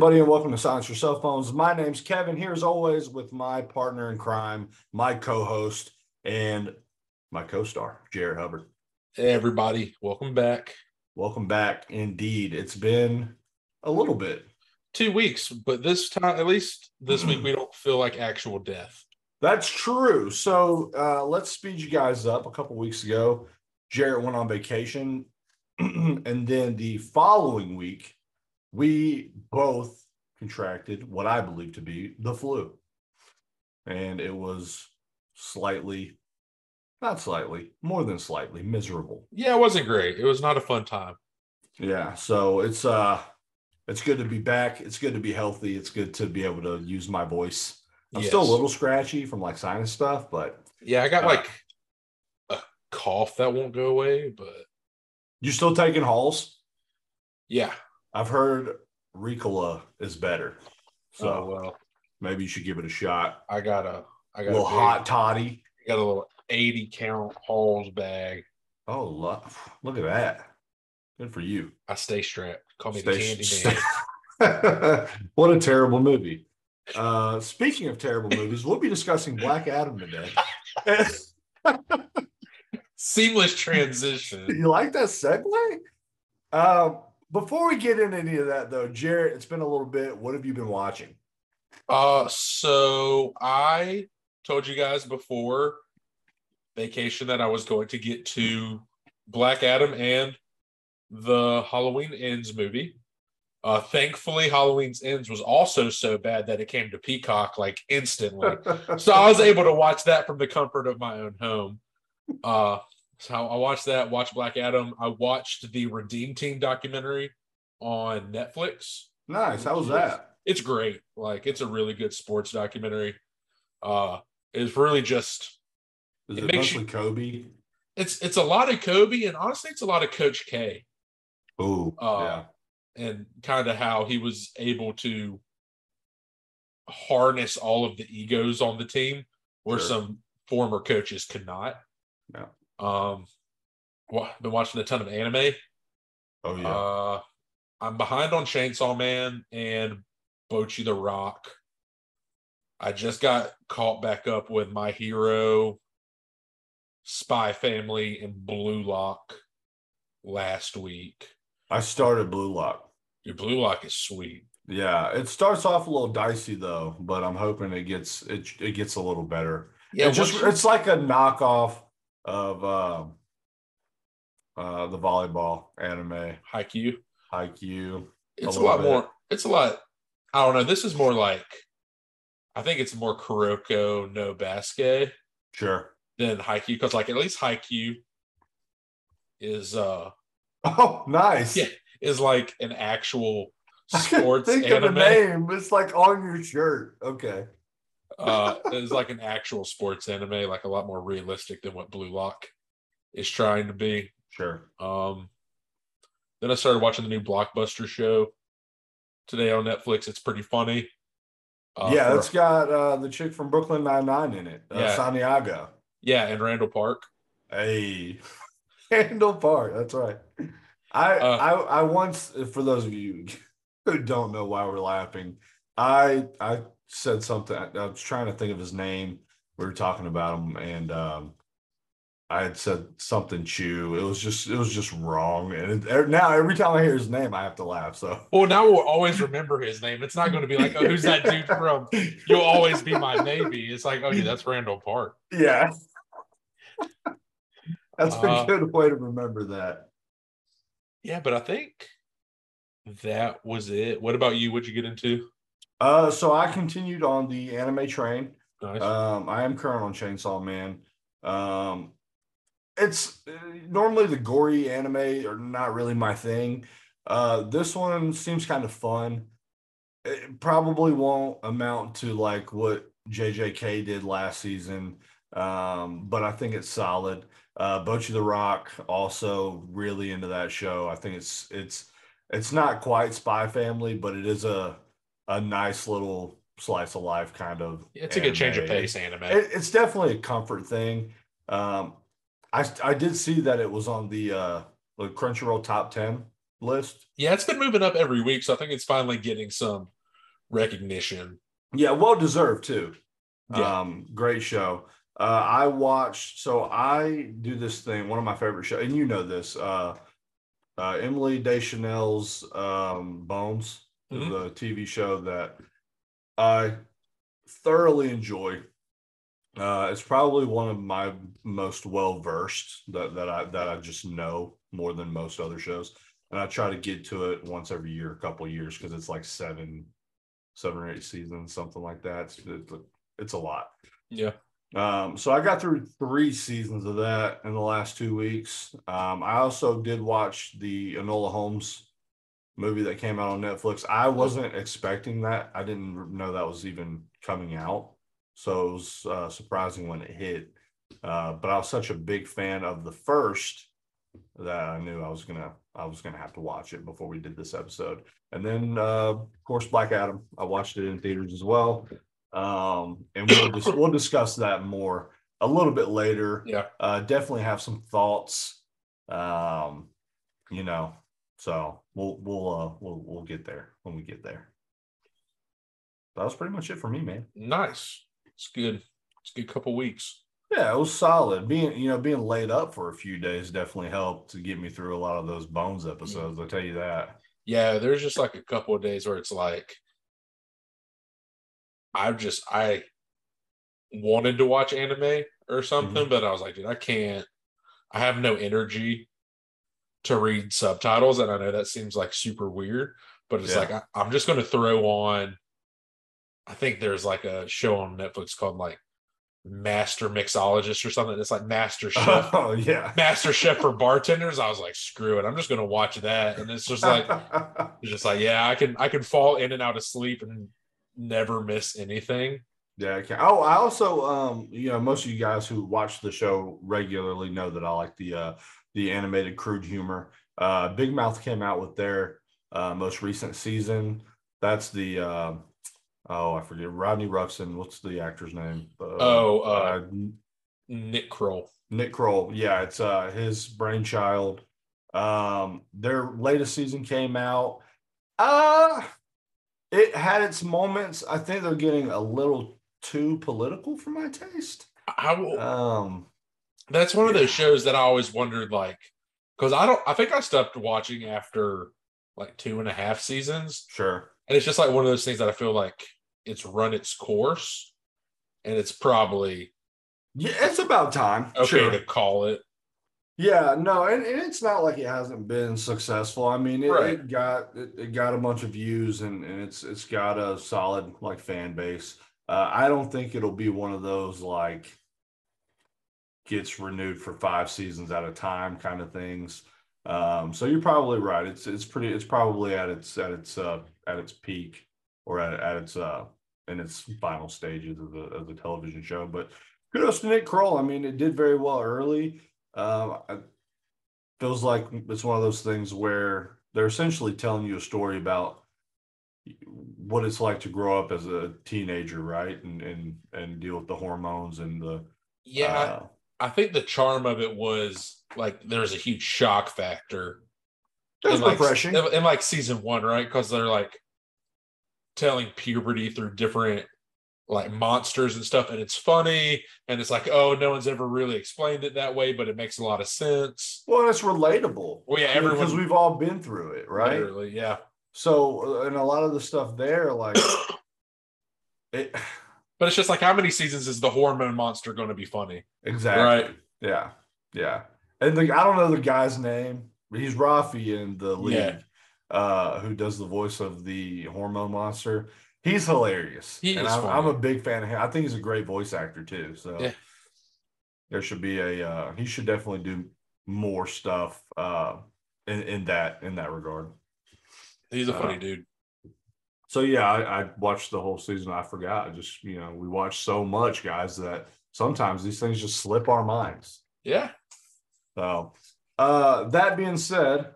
Everybody, and welcome to Silence Your Cell Phones. My name's Kevin, here as always with my partner in crime, my co host, and my co star, Jared Hubbard. Hey, everybody, welcome back. Welcome back. Indeed, it's been a little bit. Two weeks, but this time, at least this week, we don't feel like actual death. That's true. So uh, let's speed you guys up. A couple weeks ago, Jarrett went on vacation. and then the following week, we both contracted what I believe to be the flu. And it was slightly, not slightly, more than slightly miserable. Yeah, it wasn't great. It was not a fun time. Yeah. So it's uh it's good to be back. It's good to be healthy. It's good to be able to use my voice. I'm still a little scratchy from like sinus stuff, but Yeah, I got Uh, like a cough that won't go away, but you still taking halls? yeah. I've heard Ricola is better. So So well, maybe you should give it a shot. I got a I A got little a big- hot toddy. got a little 80 count Halls bag. Oh, lo- look at that. Good for you. I stay strapped. Call me Stay- the candy stay- man. what a terrible movie. Uh, speaking of terrible movies, we'll be discussing Black Adam today. Seamless transition. you like that segue? Um, before we get into any of that, though, Jarrett, it's been a little bit. What have you been watching? Uh, so I told you guys before vacation that I was going to get to Black Adam and the Halloween Ends movie. Uh, thankfully, Halloween's Ends was also so bad that it came to Peacock like instantly. so I was able to watch that from the comfort of my own home. Uh, so I watched that, watched Black Adam. I watched the Redeem Team documentary on Netflix nice. How was that? it's great. Like it's a really good sports documentary. Uh it's really just Is It it, mostly Kobe? it's it's a lot of Kobe and honestly it's a lot of Coach K Oh, Uh, yeah. and kind of how he was able to harness all of the egos on the team where Sure. some former coaches could not. Yeah. Um wa- been watching a ton of anime. Oh, yeah. Uh I'm behind on Chainsaw Man and Bocchi the Rock. I just got caught back up with My Hero, Spy Family, and Blue Lock last week. I started Blue Lock. Your Blue Lock is sweet. Yeah, it starts off a little dicey though, but I'm hoping it gets it it gets a little better. Yeah, it just you- it's like a knockoff of um uh the volleyball anime Haikyuu. Haikyuu. It's a, lot bit. more. It's a lot. I don't know. This is more like, I think it's more Kuroko no Basket Sure. than Haikyuu because, like, at least Haikyuu is uh Oh, nice. Yeah. is like an actual I sports think anime. of the name. It's like on your shirt. Okay. Uh is like an actual sports anime, like a lot more realistic than what Blue Lock is trying to be. Sure. Um then I started watching the new blockbuster show today on Netflix. It's pretty funny. Uh, yeah, for- it's got uh the chick from Brooklyn Nine Nine in it. Uh, Yeah. Santiago. yeah, and Randall Park. Hey, Randall Park. That's right. I Uh, I I once, for those of you who don't know why we're laughing, I I said something. I was trying to think of his name. We were talking about him, and um, I had said something Chew. It was just it was just wrong, and it, now every time I hear his name, I have to laugh. So Well, now we'll always remember his name. It's not going to be like, oh, who's that dude from? You'll always be my maybe. It's like, oh, yeah, that's Randall Park. Yeah. That's a Uh, good way to remember that. Yeah, but I think that was it. What about you? What'd you get into? Uh, so I continued on the anime train. Nice. Um, I am current on Chainsaw Man. Um, it's uh, normally the gory anime are not really my thing. Uh, this one seems kind of fun. It probably won't amount to like what JJK did last season, um, but I think it's solid. Uh, Bocchi the Rock also really into that show. I think it's it's it's not quite Spy Family, but it is a a nice little slice of life kind of. it's a good change of pace anime. It, it's definitely a comfort thing. Um, I I did see that it was on the uh the Crunchyroll top ten. list. Yeah, it's been moving up every week, so I think it's finally getting some recognition. Yeah, well deserved too. Yeah. Um, great show. Uh, I watched. So I do this thing. One of my favorite shows, and you know this. Uh, uh, Emily Deschanel's um, Bones, Mhm. the TV show that I thoroughly enjoy. Uh, it's probably one of my most well versed that that I that I just know more than most other shows, and I try to get to it once every year, a couple of years, because it's like seven, seven or eight seasons, something like that. It's, it's, it's a lot. Yeah. Um, so I got through three seasons of that in the last two weeks. Um, I also did watch the Enola Holmes movie that came out on Netflix. I wasn't expecting that. I didn't know that was even coming out. So it was uh, surprising when it hit. Uh, but I was such a big fan of the first that I knew I was gonna I was gonna have to watch it before we did this episode. And then uh, of course Black Adam. I watched it in theaters as well. Um, and we'll we'll discuss that more a little bit later. Yeah. Uh, definitely have some thoughts. Um, you know, so we'll we'll uh we'll we'll get there when we get there. That was pretty much it for me, man. Nice. It's good. It's a good couple weeks. Yeah, it was solid. Being you know being laid up for a few days definitely helped to get me through a lot of those Bones episodes. I'll tell you that. Yeah, there's just like a couple of days where it's like I've just I wanted to watch anime or something, but I was like, dude, I can't. I have no energy to read subtitles, and I know that seems like super weird, but it's Yeah. like I, I'm just going to throw on. I think there's like a show on Netflix called like Master Mixologist or something. It's like Master Chef. Oh yeah. Master Chef for bartenders. I was like, screw it. I'm just gonna watch that. And it's just like it's just like, yeah, I can I can fall in and out of sleep and never miss anything. Yeah, I can. Oh, I also, um, you know, most of you guys who watch the show regularly know that I like the uh, the animated crude humor. Uh, Big Mouth came out with their uh, most recent season. That's the uh, oh, I forget Rodney Ruxin. What's the actor's name? Uh, Oh, uh, uh, Nick Kroll. Nick Kroll. Yeah, it's uh, his brainchild. Um, their latest season came out. Uh it had its moments. I think they're getting a little too political for my taste. I will, Um, that's one of those shows that I always wondered, like, because I don't, I think I stopped watching after like two and a half seasons, sure. and it's just like one of those things that I feel like it's run its course, and it's probably Yeah, it's about time. okay Sure. to call it. Yeah, no, and, and it's not like it hasn't been successful. I mean, it, Right. it got it, it got a bunch of views and, and it's it's got a solid like fan base. Uh, I don't think it'll be one of those like gets renewed for five seasons at a time kind of things. Um, so you're probably right. It's it's pretty. It's probably at its at its uh, at its peak or at, at its uh in its final stages of the of the television show. But kudos to Nick Kroll. I mean, it did very well early. Um, feels like it's one of those things where they're essentially telling you a story about what it's like to grow up as a teenager, right? And and and deal with the hormones and the Yeah, uh, I think the charm of it was like there's a huge shock factor. was in, like, refreshing. in, in, like season one, right? Because they're like telling puberty through different like monsters and stuff, and it's funny, and it's like, oh, no one's ever really explained it that way, but it makes a lot of sense. well, it's relatable. Well, yeah, everyone- because we've all been through it, right? Literally, yeah, So, uh, and a lot of the stuff there, like it but it's just like, how many seasons is the hormone monster going to be funny? exactly. Right. Yeah, yeah. And the, I don't know the guy's name. but He's Rafi in the league, Yeah. uh, who does the voice of the hormone monster. He's hilarious. He and is I'm. I'm a big fan of him. I think he's a great voice actor too. So Yeah. there should be a uh, he should definitely do more stuff uh, in in that in that regard. He's a funny Uh, dude. So yeah, I, I watched the whole season. I forgot. I just you know we watch so much, guys, that sometimes these things just slip our minds. Yeah, So uh that being said,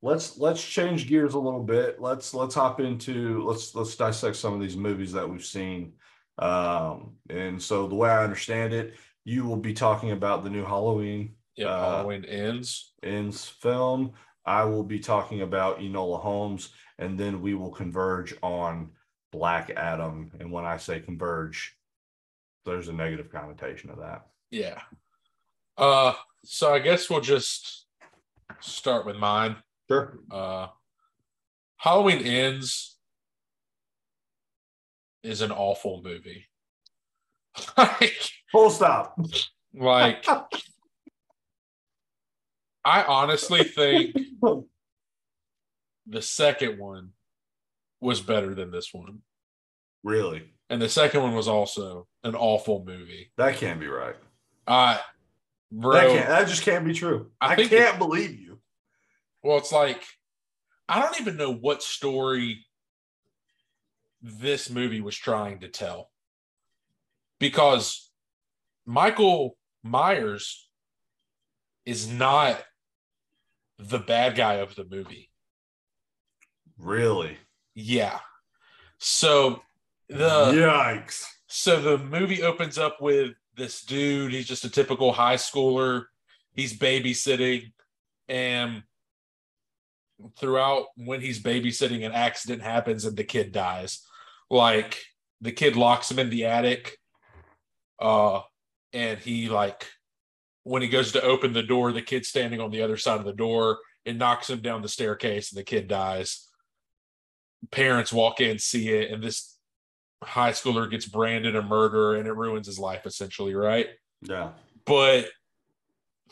let's let's change gears a little bit. Let's let's hop into let's let's dissect some of these movies that we've seen. Um and so the way I understand it, you will be talking about the new Halloween yeah. Uh, Halloween ends. ends film. I will be talking about Enola Holmes, and then we will converge on Black Adam. And when I say converge, there's a negative connotation of that. Yeah. Uh, so I guess we'll just start with mine. Sure. Uh, Halloween Ends is an awful movie. like, Full stop. like I honestly think the second one was better than this one. really? And the second one was also an awful movie. That can't be right. Uh bro, that can't. That just can't be true. I I, can't believe you. well, it's like I don't even know what story this movie was trying to tell. Because Michael Myers is not the bad guy of the movie. Really? Yeah. So the Yikes. so the movie opens up with this dude, he's just a typical high schooler. He's babysitting and throughout when he's babysitting an accident happens and the kid dies. Like the kid locks him in the attic uh and he like when he goes to open the door the kid's standing on the other side of the door it knocks him down the staircase and the kid dies parents walk in see it and this high schooler gets branded a murderer and it ruins his life essentially right? Yeah. but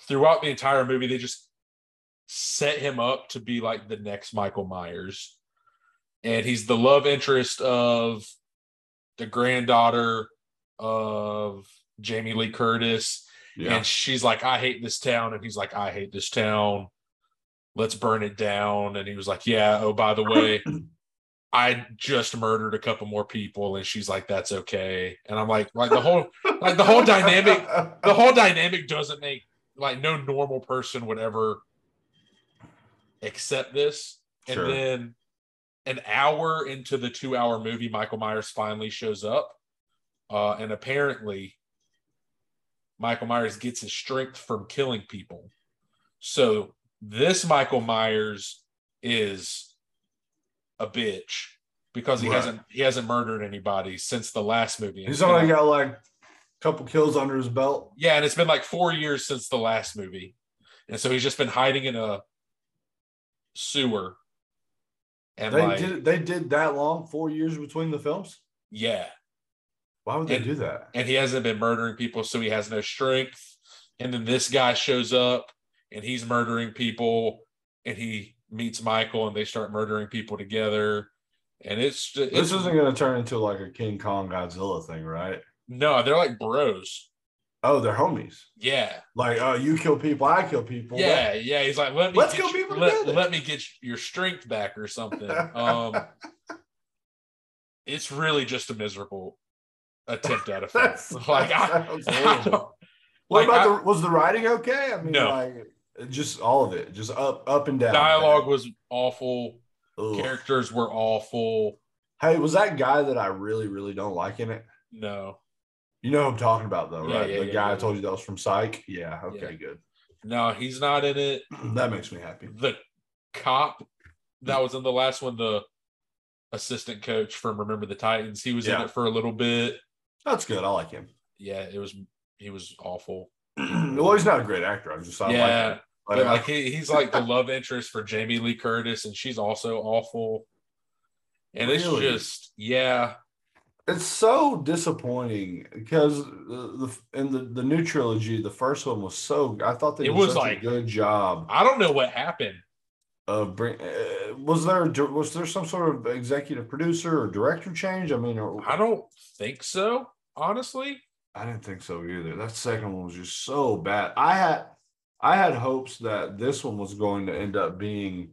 throughout the entire movie they just set him up to be like the next michael myers. And he's the love interest of the granddaughter of jamie lee curtis. Yeah. and she's like i hate this town. And he's like i hate this town. Let's burn it down. And he was like yeah oh by the way i just murdered a couple more people and she's like that's okay. And i'm like like the whole like the whole dynamic the whole dynamic doesn't make like no normal person would ever accept this. And Sure. then an hour into the two hour movie michael myers finally shows up uh, and apparently michael myers gets his strength from killing people. So this michael myers is a bitch because he Right. hasn't he hasn't murdered anybody since the last movie He's only like- got like a couple kills under his belt. yeah, and it's been like four years since the last movie. And so he's just been hiding in a sewer. And They like, did. They did that long. Four years between the films. yeah. Why would they And- do that? And he hasn't been murdering people, so he has no strength. And then this guy shows up and he's murdering people and he meets Michael and they start murdering people together. And it's just This it's, isn't going to turn into like a King Kong Godzilla thing, right? no, they're like bros. Oh, they're homies. Yeah. Like, oh, you kill people, I kill people. Yeah, yeah. He's like, let me Let's kill you- people let, let me get your strength back or something. Um it's really just a miserable attempt at a film. Like I, I. What like, about I- the? Was the writing okay? I mean, No. like just all of it, just up, up and down. dialogue was awful. Ugh. Characters were awful. Hey, was that guy that I really, really don't like in it? No, You know who I'm talking about, though, Yeah, right? yeah, the yeah, guy I told you that was from Psych. Yeah. Okay. Good. no, he's not in it. that makes me happy. The cop that was in the last one, the assistant coach from Remember the Titans, he was in it for a little bit. That's good. I like him. Yeah, it was he was awful. well, he's not a great actor. I'm just I yeah, like. But Like, like he, he's like the love interest for Jamie Lee Curtis, and she's also awful. And it's just yeah, it's so disappointing because the, the in the, the new trilogy, the first one was so. I thought they It did was such like- a good job I don't know what happened. of bring. Uh, was there was there some sort of executive producer or director change? I mean, or, I don't think so, honestly. I didn't think so either. That second one was just so bad. I had I had hopes that this one was going to end up being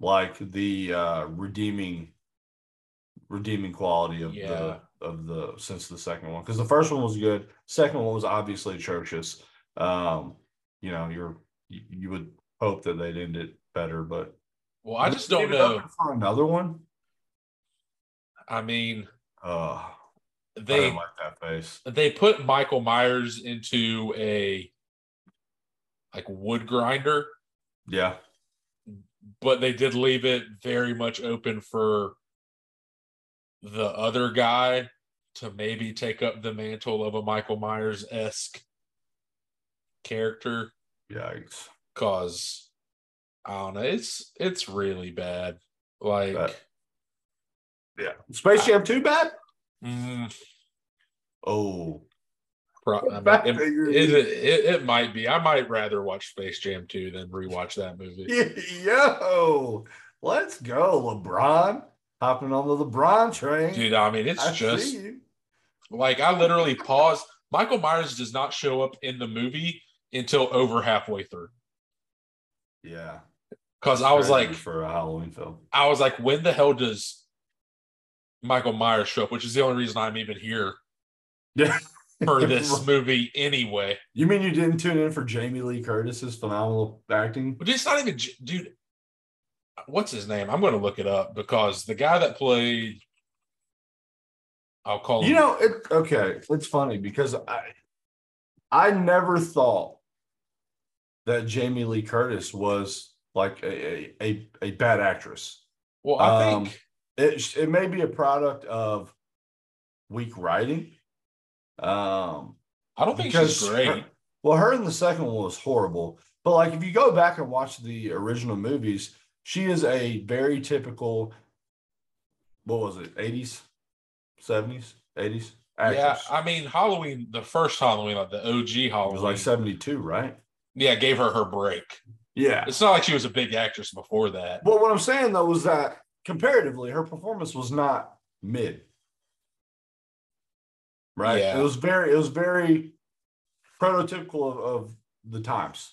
like the uh redeeming redeeming quality of Yeah. the of the since the second one. Because the first one was good. Second one was obviously atrocious. Um you know you're you, you would hope that they'd end it better but Well, I just don't know. for another one. I mean, uh they like that face. they put Michael Myers into a like wood grinder. yeah but they did leave it very much open for the other guy to maybe take up the mantle of a Michael Myers esque character. Yikes. Cause I don't know, it's it's really bad. Like But- Yeah. Space Jam 2 bad? mm, Oh. Pro- I mean, it, it, it, it might be. I might rather watch Space Jam 2 than rewatch that movie. Yo, let's go, LeBron. Hopping on the LeBron train. Dude, I mean, it's I just like I literally paused. Michael Myers does not show up in the movie until over halfway through. Yeah. Because I was like, for a Halloween film. I was like, when the hell does Michael Myers show up? Which is the only reason I'm even here Yeah. for this movie anyway. You mean you didn't tune in for Jamie Lee Curtis's phenomenal acting? But it's not even, dude. What's his name? I'm going to look it up because the guy that played, I'll call him. You know, it okay. It's funny because I I never thought that Jamie Lee Curtis was like a a, a, a bad actress. well, I um, think It it may be a product of weak writing. Um I don't think she's great. her- well, her in the second one was horrible. But like if you go back and watch the original movies, she is a very typical what was it, 80s, 70s, 80s yeah. I mean Halloween, the first Halloween, like the OG it Halloween, was like 72, right? yeah, gave her her break. Yeah. It's not like she was a big actress before that. But what I'm saying though was that comparatively, her performance was not mid. Right. Yeah. It was very, it was very prototypical of, of the times.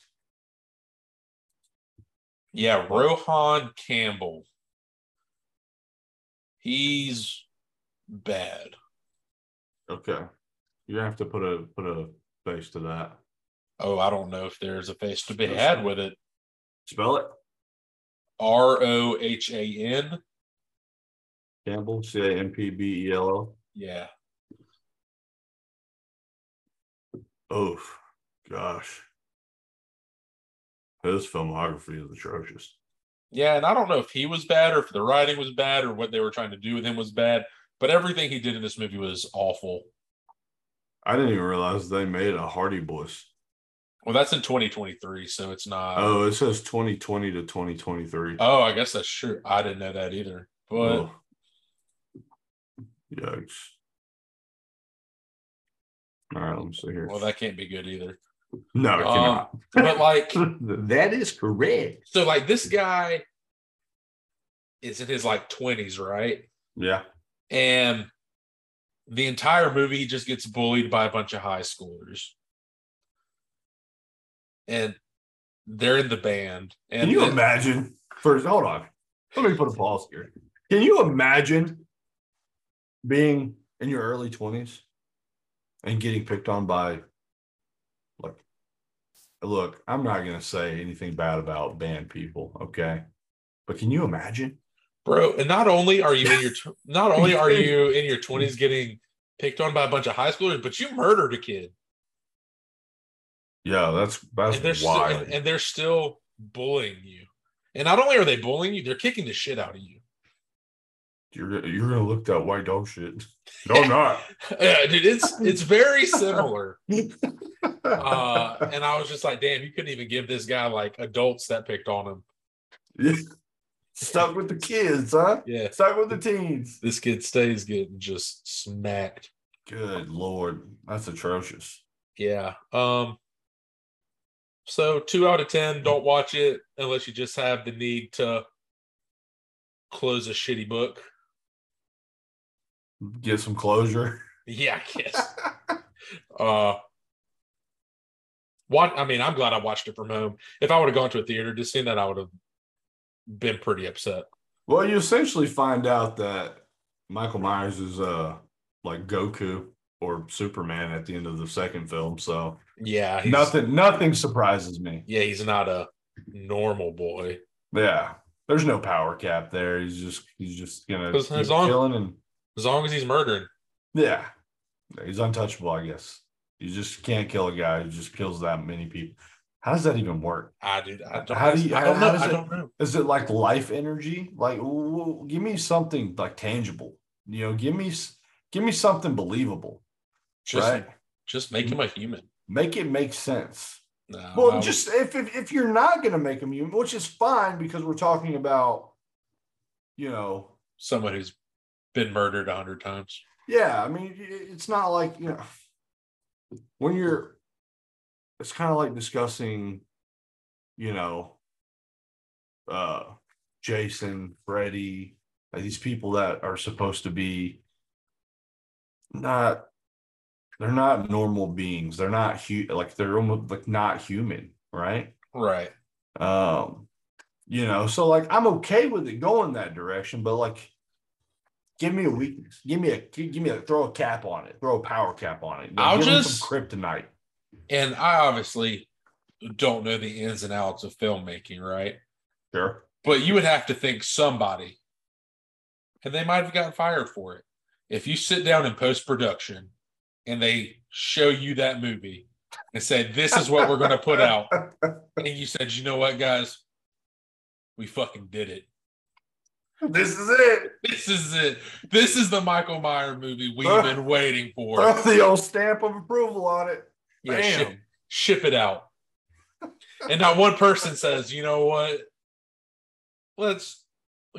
Yeah, Rohan Campbell. He's bad. Okay. You're have to put a put a face to that. Oh, I don't know if there's a face to be had with it. Spell it. R O H A N. Campbell. C A M P B E L L. Yeah. Oh gosh. His filmography is atrocious. Yeah, and I don't know if he was bad or if the writing was bad or what they were trying to do with him was bad, but everything he did in this movie was awful. I didn't even realize they made a Hardy Boys. Well, that's in 2023, so it's not. Oh, it says 2020 to 2023. Oh, I guess that's true. I didn't know that either. But Oh. Yikes. All right, let me see here. well, that can't be good either. no, it um, cannot. But like, that is correct. so like this guy is in his like 20s, right? Yeah. And the entire movie he just gets bullied by a bunch of high schoolers. And they're in the band. And Can you then- imagine? First, hold on. Let me put a pause here. Can you imagine being in your early 20s and getting picked on by, like, look, I'm not going to say anything bad about band people, okay? But can you imagine? bro and not only are you in your not only are you in your 20s getting picked on by a bunch of high schoolers but you murdered a kid Yeah, that's that's and they're still, wild. and, and they're still bullying you and not only are they bullying you they're kicking the shit out of you you're you're gonna look that white dog shit. No, I'm not. yeah dude it's it's very similar uh and i was just like damn you couldn't even give this guy like adults that picked on him Yeah. Stuck with the kids, huh? yeah Stuck with the teens. this kid stays getting just smacked Good lord, that's atrocious. Yeah. Um so 2 out of 10 don't watch it unless you just have the need to close a shitty book. Get some closure. Yeah, I guess. uh what I mean, I'm glad I watched it from home. If I would have gone to a theater just seen that I would have been pretty upset. Well, you essentially find out that Michael Myers is uh like Goku or Superman at the end of the second film. So Yeah, he's, nothing nothing surprises me. Yeah, he's not a normal boy. Yeah. There's no power cap there. He's just he's just gonna keep long- killing and As long as he's murdering. yeah. He's untouchable, I guess. You just can't kill a guy who just kills that many people. How does that even work? Ah, I did. I don't, How do you- I don't how know. I don't know. Is it like life energy? Like, w- give me something like tangible. You know, give me give me something believable. Just, right? just make him a human. Make it make sense. No, I Well, would- just if, if if you're not going to make him human, which is fine because we're talking about, you know, someone who's been murdered a hundred times. yeah. I mean, it's not like you know, when you're. It's kind of like discussing, you know, uh, Jason, Freddy, like these people that are supposed to be not. They're not normal beings. They're not hu- like they're almost like not human, right? Right. Um, you know, so like I'm okay with it going that direction, but like give me a weakness. Give me a give me a throw a cap on it, throw a power cap on it. I'll just- some kryptonite. And I obviously don't know the ins and outs of filmmaking, right? Sure. But you would have to think somebody, and they might have gotten fired for it. If you sit down in post production and they show you that movie and say, This is what we're going to put out, and you said, You know what, guys? We fucking did it. This is it. This is it. This is the Michael Meyer movie we've been waiting for. Throw the old stamp of approval on it. Yeah, ship, ship it out. And not one person says, you know what? Let's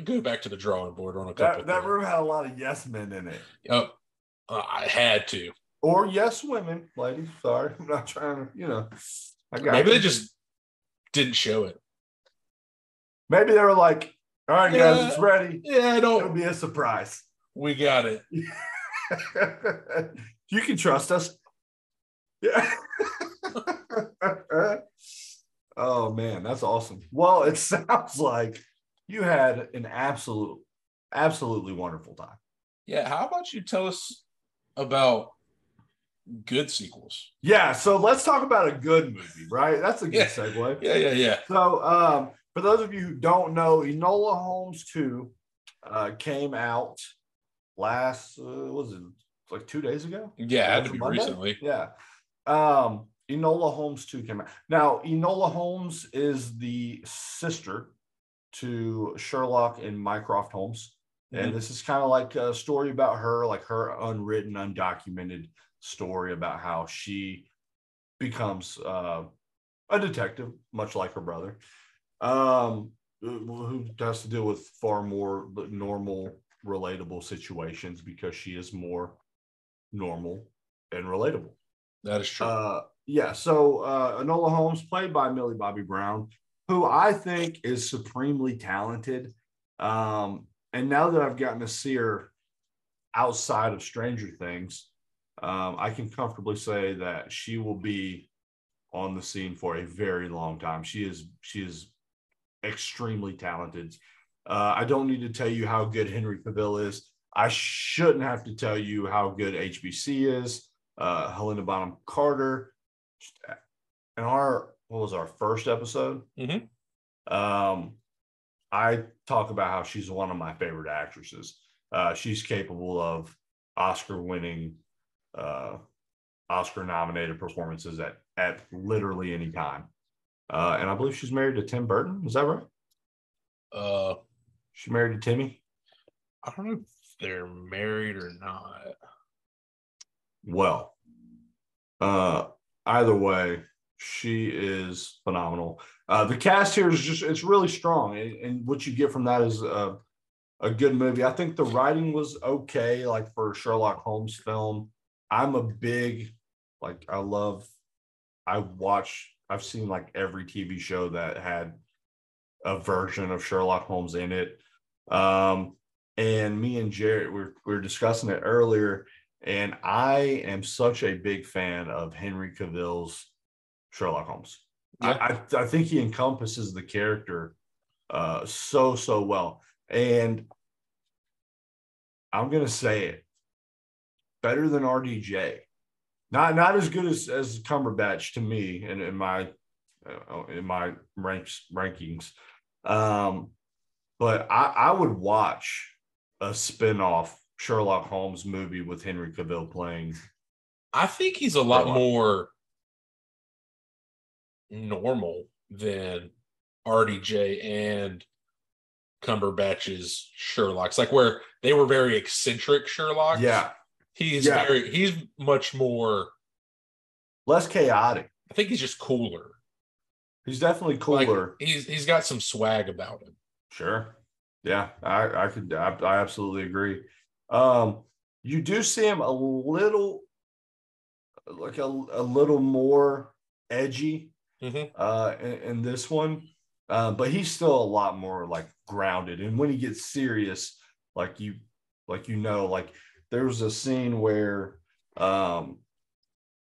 go back to the drawing board on a couple. That, that room had a lot of yes men in it. Yep. Uh, I had to. Or yes women, ladies. Sorry. I'm not trying to, you know. I got Maybe you. they just didn't show it. maybe they were like, all right, guys, Yeah. it's ready. Yeah, It'll don't. be a surprise. We got it. you can trust us. Yeah. oh man, that's awesome. Well, it sounds like you had an absolute, absolutely wonderful time. Yeah. How about you tell us about good sequels? Yeah, so let's talk about a good movie, right? That's a good Yeah. segue. Yeah, yeah, yeah. So, um, for those of you who don't know, Enola Holmes 2 uh, came out last, uh, was it like two days ago? Yeah, had to be Monday? recently. Yeah. Um, Enola Holmes 2 came out. Now, Enola Holmes is the sister to Sherlock and Mycroft Holmes. And Mhm. this is kind of like a story about her, like her unwritten, undocumented story about how she becomes uh, a detective, much like her brother, um, who has to deal with far more normal, relatable situations because she is more normal and relatable. That is true. Uh, yeah. So uh, Enola Holmes, played by Millie Bobby Brown, who I think is supremely talented. Um, and now that I've gotten to see her outside of Stranger Things, um, I can comfortably say that she will be on the scene for a very long time. She is she is extremely talented. Uh, I don't need to tell you how good Henry Cavill is. I shouldn't have to tell you how good HBC is uh, Helena Bonham Carter. In our what was our first episode? Mhm. Um, I talk about how she's one of my favorite actresses. Uh, she's capable of Oscar-winning, uh, Oscar-nominated performances at at literally any time. Uh, and I believe she's married to Tim Burton. Is that right? uh, She married to Timmy. I don't know if they're married or not. well. Uh, either way, she is phenomenal. Uh, the cast here is just it's really strong, and, and what you get from that is a, a good movie. I think the writing was okay, like for a Sherlock Holmes film. I'm a big like I love. I watch. I've seen like every TV show that had a version of Sherlock Holmes in it. Um, and me and Jared we we're, we were discussing it earlier and I am such a big fan of Henry Cavill's Sherlock Holmes. Yeah. I, I, I think he encompasses the character uh, so, so well. And I'm going to say it better than RDJ. Not not as good as, as Cumberbatch to me in, in my uh, in my ranks rankings. Um, but I, I would watch a spin-off Sherlock Holmes movie with Henry Cavill playing. I think he's a lot Sherlock. more normal than RDJ and Cumberbatch's Sherlock's, like where they were very eccentric Sherlocks. Yeah. He's Yeah. very he's much more Less chaotic. I think he's just cooler. He's definitely Like, cooler. he's he's got some swag about him. Sure. Yeah, I, I could I, I absolutely agree. Um, you do see him a little like a, a little more edgy Mhm. uh in, in this one. Uh, but he's still a lot more like grounded. And when he gets serious, like you like you know, like there was a scene where um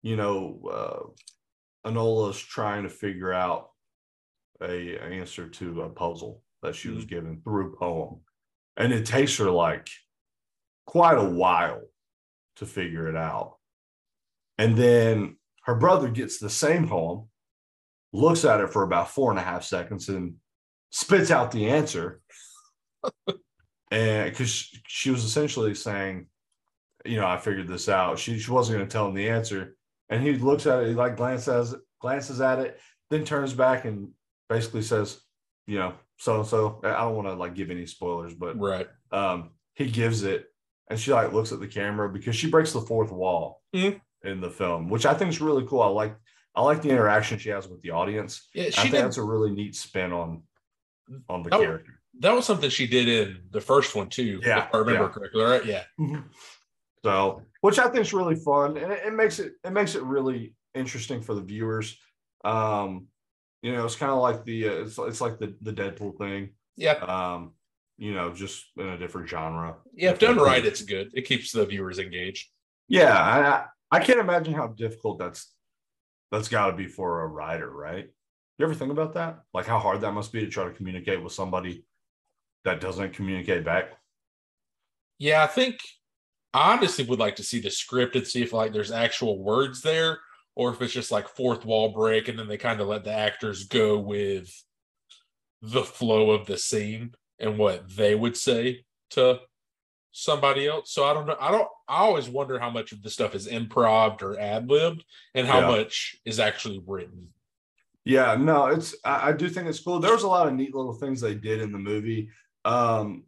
you know uh Enola's trying to figure out a answer to a puzzle that she was given through poem. And it takes her like quite a while to figure it out. And then her brother gets the same poem, looks at it for about four and a half seconds, and spits out the answer. and because she was essentially saying, you know, I figured this out. She, she wasn't going to tell him the answer. And he looks at it, he like glances glances at it, then turns back and basically says, you know, so and so. I don't want to like give any spoilers, but Right. um, he gives it, and she like looks at the camera because she breaks the fourth wall Mhm. in the film, which I think is really cool. I like I like the interaction she has with the audience. Yeah, I she think did that's a really neat spin on on the Oh, character. that was something she did in the first one too. Yeah, If I remember yeah. correctly. Right. Yeah. So, which I think is really fun, and it, it makes it it makes it really interesting for the viewers. Um, you know, it's kind of like the uh, it's it's like the the Deadpool thing. Yeah. Um, you know, just in a different genre. Yeah. If done right, it's good. It keeps the viewers engaged. Yeah, I I- I can't imagine how difficult that's that's got to be for a writer, right? You ever think about that? Like how hard that must be to try to communicate with somebody that doesn't communicate back. Yeah, I think I honestly would like to see the script and see if like there's actual words there or if it's just like fourth wall break and then they kind of let the actors go with the flow of the scene and what they would say to somebody else. So I don't know. I don't I always wonder how much of the stuff is improv or ad-libbed and how Yeah. much is actually written. Yeah, no, it's I, I do think it's cool. There was a lot of neat little things they did in the movie. Um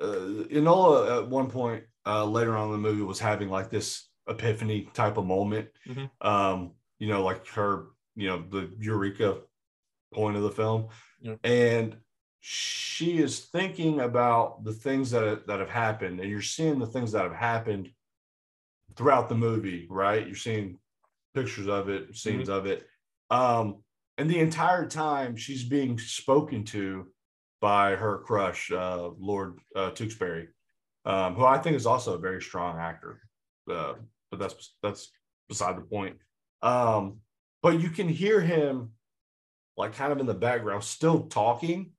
uh, Enola at one point uh later on in the movie was having like this epiphany type of moment. Mhm. Um, you know, like her, you know, the eureka point of the film. Yeah. And she is thinking about the things that that have happened, and you're seeing the things that have happened throughout the movie, right? You're seeing pictures of it, scenes of it. Um, and the entire time she's being spoken to by her crush, uh, Lord uh, Tewksbury, um, who I think is also a very strong actor. Uh, but that's that's beside the point. Um, but you can hear him like kind of in the background, still talking,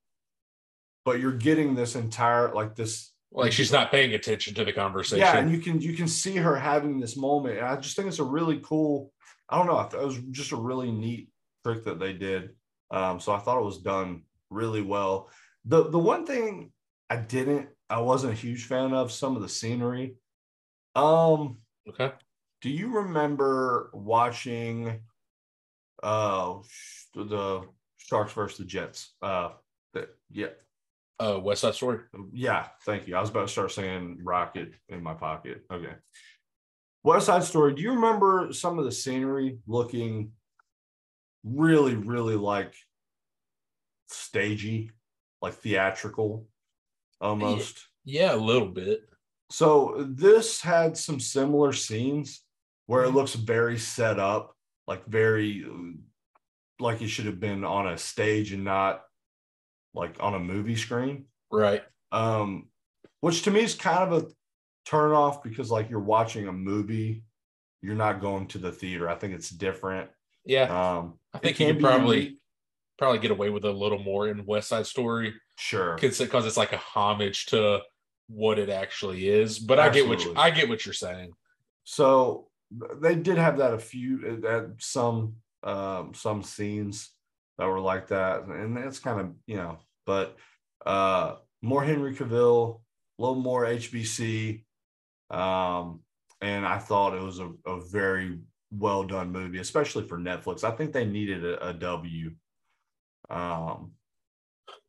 but you're getting this entire like this Like she's not paying attention to the conversation. yeah, and you can you can see her having this moment. And I just think it's a really cool. I don't know. I thought It was just a really neat trick that they did. Um, so I thought it was done really well. The the one thing I didn't, I wasn't a huge fan of some of the scenery. Um, okay. do you remember watching uh the Sharks versus the Jets? Uh, the, yeah, Uh West Side Story. yeah, thank you. I was about to start saying rocket in my pocket. Okay. West Side Story. Do you remember some of the scenery looking really, really like stagey, like theatrical almost? Yeah, a little bit. So this had some similar scenes where it Mhm. looks very set up, like very like it should have been on a stage and not like on a movie screen Right. um which to me is kind of a turn off because like you're watching a movie you're not going to the theater i think it's different Yeah. um I think you can could probably unique. probably get away with a little more in West Side Story sure because it's like a homage to what it actually is. But I get what you, I get what you're saying. so they did have that a few at some um some scenes that were like that and it's kind of you know but uh more henry cavill a little more hbc um and i thought it was a, a very well done movie, especially for Netflix. I think they needed a, a W. Um,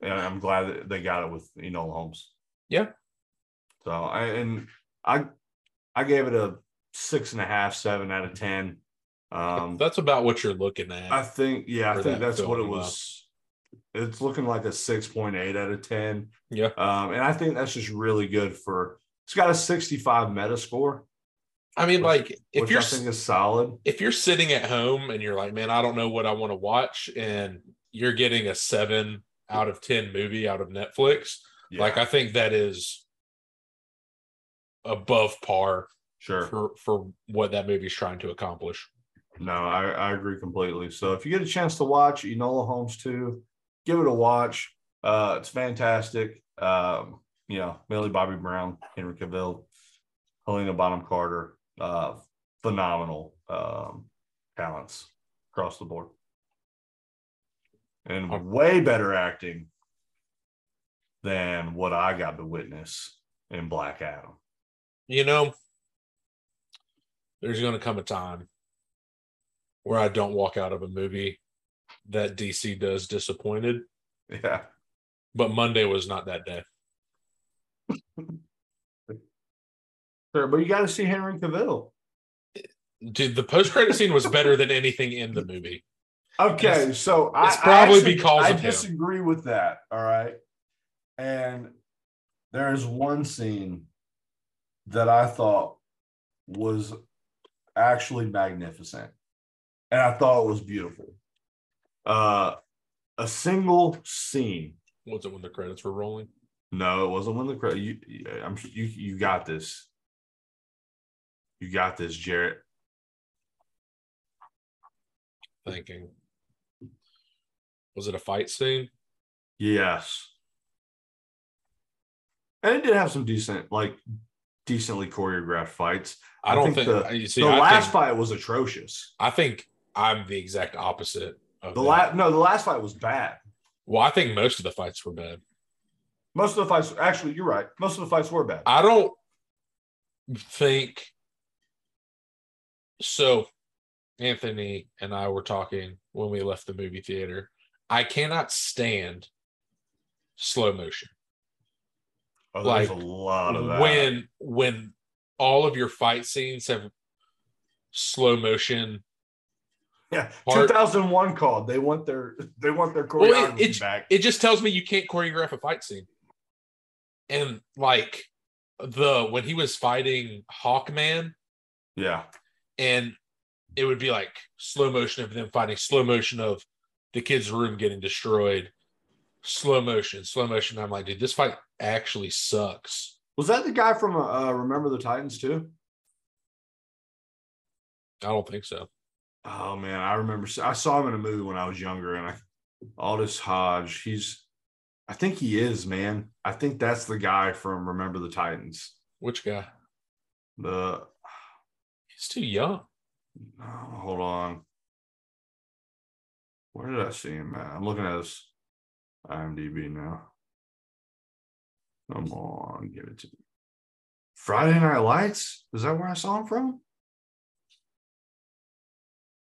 and I'm glad that they got it with Enola Holmes. Yeah. So I and I I gave it a six and a half, seven out of ten. Um, That's about what you're looking at. I think yeah, I think that that's what it was. It's looking like a six point eight out of ten. yeah. Um, and I think that's just really good for. It's got a sixty five meta score, I mean, which- like if which you're I think is solid. if you're sitting at home and you're like, man, I don't know what I want to watch, and you're getting a seven out of ten movie out of Netflix, Yeah, like I think that is above par sure. for for what that movie's trying to accomplish. No, I, I agree completely. So if you get a chance to watch Enola Holmes 2, give it a watch. Uh, it's fantastic. Um, you know, Millie Bobby Brown, Henry Cavill, Helena Bonham Carter, uh, phenomenal um, talents across the board. And oh. way better acting than what I got to witness in Black Adam. You know, there's going to come a time where I don't walk out of a movie that DC does disappointed, Yeah. but Monday was not that day. Sure, but you got to see Henry Cavill. Dude, the post credit scene was better than anything in the movie. Okay, It's- so I, it's I probably actually- because I of him. disagree with that. All right, and there is one scene that I thought was actually magnificent, and I thought it was beautiful. Uh, a single scene. Was it when the credits were rolling? No, it wasn't when the credit. You, you- I'm you. You got this. You got this, Jarrett. Thinking, was it a fight scene? Yes. And it did have some decent, like decently choreographed fights. I I don't think think. the- you see, the I last think, fight was atrocious. I think I'm the exact opposite of The that. last no, the last fight was bad. Well, I think most of the fights were bad. Most of the fights, actually, you're right. Most of the fights were bad. I don't think so. Anthony and I were talking when we left the movie theater. I cannot stand slow motion. oh, there's like, a lot of that. When when all of your fight scenes have slow motion. yeah, part- 2001 called. They want their they want their Well, choreography it- it- back. It just tells me you can't choreograph a fight scene. And like the when he was fighting Hawkman, yeah, and it would be like slow motion of them fighting, slow motion of the kid's room getting destroyed, slow motion, slow motion. I'm like, dude, this fight actually sucks. was that the guy from uh, Remember the Titans too? I don't think so. Oh man, I remember. I saw him in a movie when I was younger, and I Aldis Hodge. He's, I think he is man. I think that's the guy from Remember the Titans. Which guy? The He's too young. oh, hold on, where did I see him at? I'm looking at his IMDb now. Come on, give it to me. Friday Night Lights. Is that where I saw him from?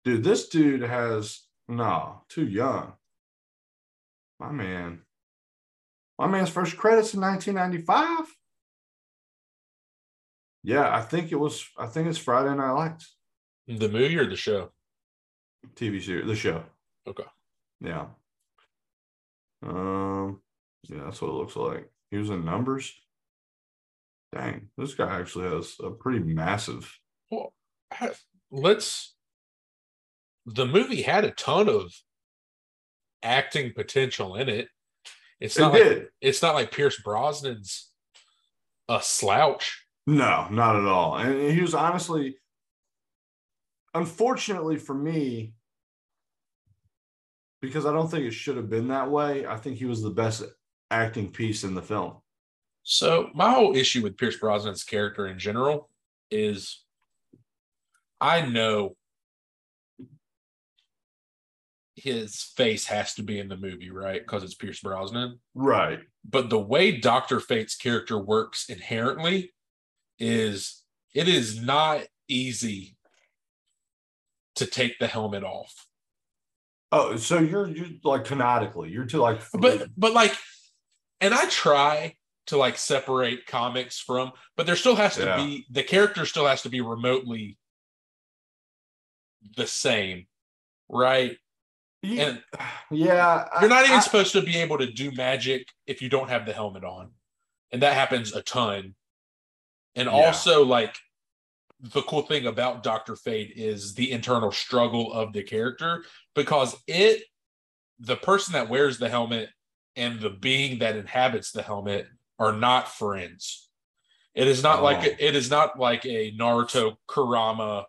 Dude, this dude has no too young. My man. My man's first credits in 1995. Yeah, I think it was. I think it's Friday Night Lights The movie or the show? TV series, the show. Okay. Yeah. Um. Yeah, that's what it looks like. He was in numbers. Dang, this guy actually has a pretty massive. Well, let's. The movie had a ton of acting potential in it. It's It not like did. it's not like Pierce Brosnan's a slouch. No, not at all. And he was honestly, unfortunately for me, because I don't think it should have been that way. I think he was the best acting piece in the film. So my whole issue with Pierce Brosnan's character in general is I know his face has to be in the movie, right? Because it's Pierce Brosnan. Right. But the way Dr. Fate's character works inherently is it is not easy to take the helmet off. Oh, so you're you're like canonically, you're to like But but like, and I try to like separate comics from, but there still has to Yeah. be the character still has to be remotely the same, right? yeah, And yeah you're not even I- supposed to be able to do magic if you don't have the helmet on, and that happens a ton. And Yeah. also, like the cool thing about Doctor Fate is the internal struggle of the character because it, the person that wears the helmet and the being that inhabits the helmet are not friends. It is not like Oh. it is not like a Naruto Kurama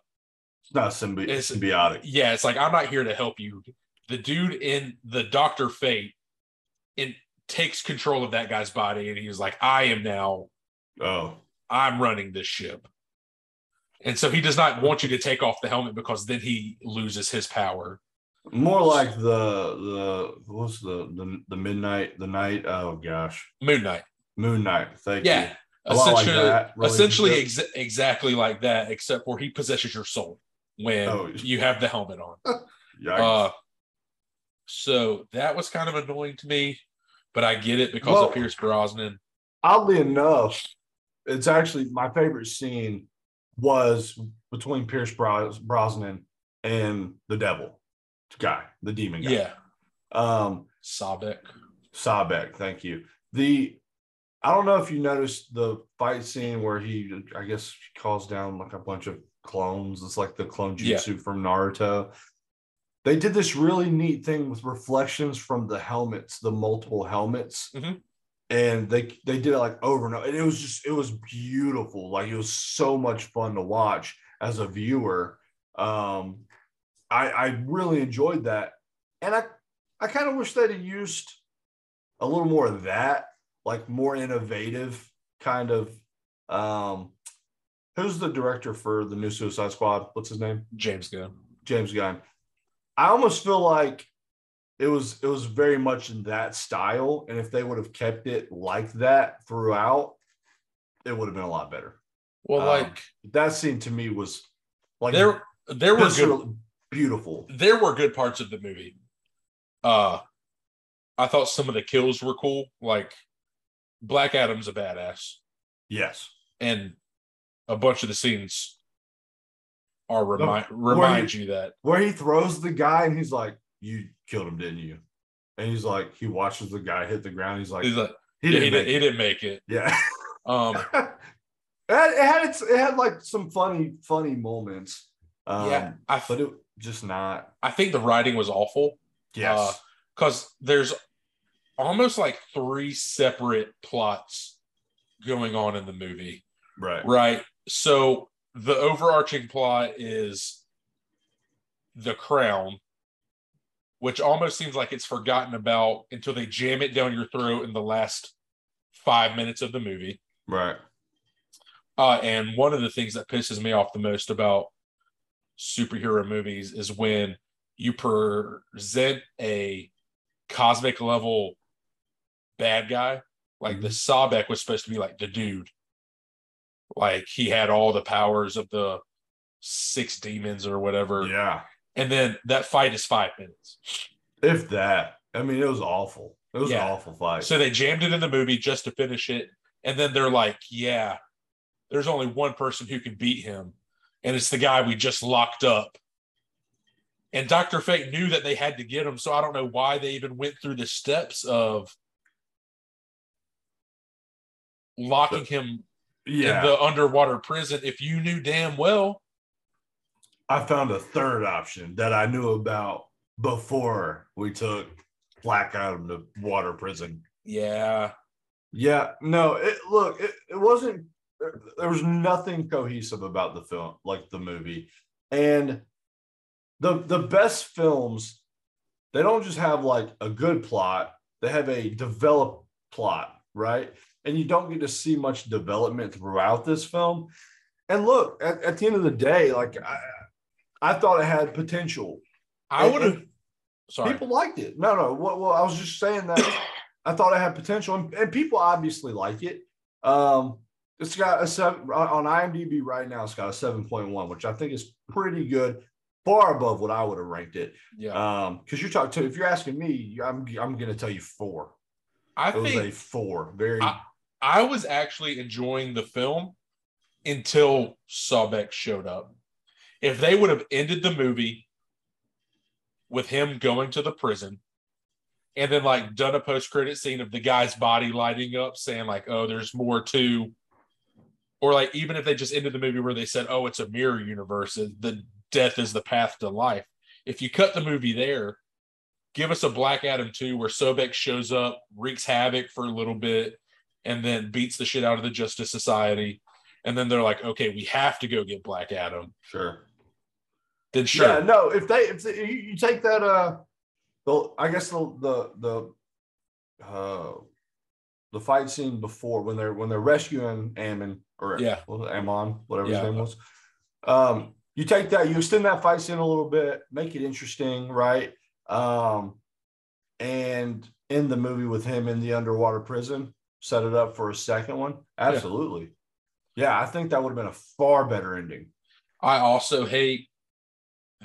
it's not symbi- It's- symbiotic. yeah, it's like I'm not here to help you. The dude in the Doctor Fate in takes control of that guy's body, and he's like, I am now, Oh, I'm running this ship. And so he does not want you to take off the helmet because then he loses his power. more like the the what's the the the midnight the night? Oh gosh, Moon Knight. Moon Knight. Thank Yeah. you. A lot like Essentially, that essentially exa- exactly like that, except for he possesses your soul when Oh. you have the helmet on. Uh, so that was kind of annoying to me, but I get it because Well- of Pierce Brosnan. Oddly enough, it's actually my favorite scene was between Pierce Bros- Brosnan and the devil guy, the demon guy. Yeah, Um, Sabbac. Sabbac, thank you. The I don't know if you noticed the fight scene where he, I guess, calls down like a bunch of clones. It's like the clone Yeah. jutsu from Naruto. They did this really neat thing with reflections from the helmets, the multiple helmets, Mhm. And they they did it like over and over. And it was just it was beautiful. Like it was so much fun to watch as a viewer. Um, I I really enjoyed that, and I I kind of wish they'd have used a little more of that, like more innovative kind of. Um, who's the director for the new Suicide Squad? What's his name? James Gunn. James Gunn. I almost feel like it was it was very much in that style, and if they would have kept it like that throughout, it would have been a lot better. Well, Um, like That scene to me was like there, there were good, beautiful. there were good parts of the movie. Uh, I thought some of the kills were cool. Like Black Adam's a badass, Yes. and a bunch of the scenes are remind remind you- you that. where he throws the guy and he's like, "You killed him, didn't you?" And he's like, he watches the guy hit the ground. He's like, He's like, "He didn't he, make did, he it." didn't make it. Yeah, Um, it, had, it had its, it had like some funny funny moments. Um, yeah, I, but it just not. I think the writing was awful. Yes, because there's almost like three separate plots going on in the movie, right. right? So the overarching plot is the crown, which almost seems like it's forgotten about until they jam it down your throat in the last five minutes of the movie. Right. Uh, and one of the things that pisses me off the most about superhero movies is when you present a cosmic level bad guy. Like the Sabbac was supposed to be like the dude. Like he had all the powers of the six demons or whatever. Yeah. And then that fight is five minutes. If that. I mean, it was awful. It was Yeah. an awful fight. So they jammed it in the movie just to finish it. And then they're like, yeah, there's only one person who can beat him. And it's the guy we just locked up. And Dr. Fate knew that they had to get him. So I don't know why they even went through the steps of locking him yeah. in the underwater prison if you knew damn well. I found a third option that I knew about before we took Black Adam to water prison. Yeah. Yeah, no, it look, it, it wasn't there- was nothing cohesive about the film, like the movie. And the the best films, they don't just have like a good plot, they have a developed plot, right? And you don't get to see much development throughout this film. And look, at, at the end of the day, like I, I thought it had potential. I would have. Sorry. People liked it. No, no. Well, well, I was just saying that I thought it had potential, and, and people obviously like it. Um, it's got a seven on IMDb right now. It's got a seven point one, which I think is pretty good. far above what I would have ranked it. Yeah. Um, because you're talking to if you're asking me, I'm I'm gonna tell you four. I It was think a four. Very I- I was actually enjoying the film until Sabbac showed up. If they would have ended the movie with him going to the prison and then like done a post credit scene of the guy's body lighting up saying like oh there's more to or like even if they just ended the movie where they said oh it's a mirror universe the death is the path to life if you cut the movie there give us a black adam 2 where sobek shows up wreaks havoc for a little bit and then beats the shit out of the justice society and then they're like okay we have to go get black adam sure. Then sure Yeah, no, if they if they, you, take that uh the I guess the the the uh the fight scene before when they're when they're rescuing Amon or Yeah. Amon, whatever Yeah. his name was. Um you take that, you extend that fight scene a little bit, make it interesting, right? Um and in the movie with him in the underwater prison, set it up for a second one. Absolutely. Yeah, I think that would have been a far better ending. I also hate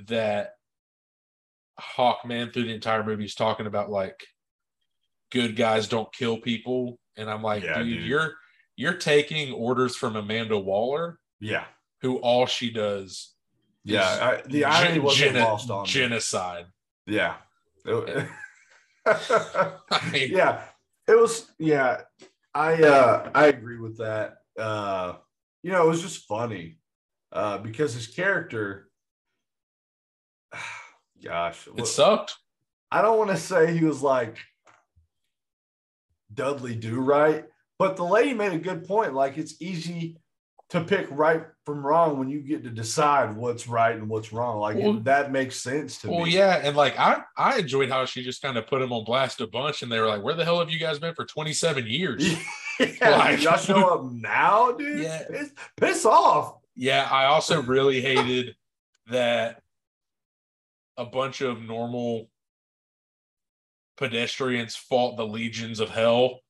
that Hawkman through the entire movie is talking about like good guys don't kill people. And I'm like, Yeah, dude, dude. you're you're taking orders from Amanda Waller, Yeah. who all she does Yeah, I, the irony gen- wasn't geno- lost on me. genocide. Yeah. It- I mean, yeah. It was yeah. I uh I agree with that. Uh you know, it was just funny. Uh because his character gosh, it what- sucked. I don't want to say he was like Dudley Do Right, but the lady made a good point. Like it's easy to pick right from wrong when you get to decide what's right and what's wrong. Like Well- that makes sense to Well, me. Well, yeah, and like I I enjoyed how she just kind of put him on blast a bunch, and they were like, "Where the hell have you guys been for 27 years?" yeah, Like- y'all show up now, dude. Yeah. Piss, piss off. Yeah, I also really hated that a bunch of normal pedestrians fought the legions of hell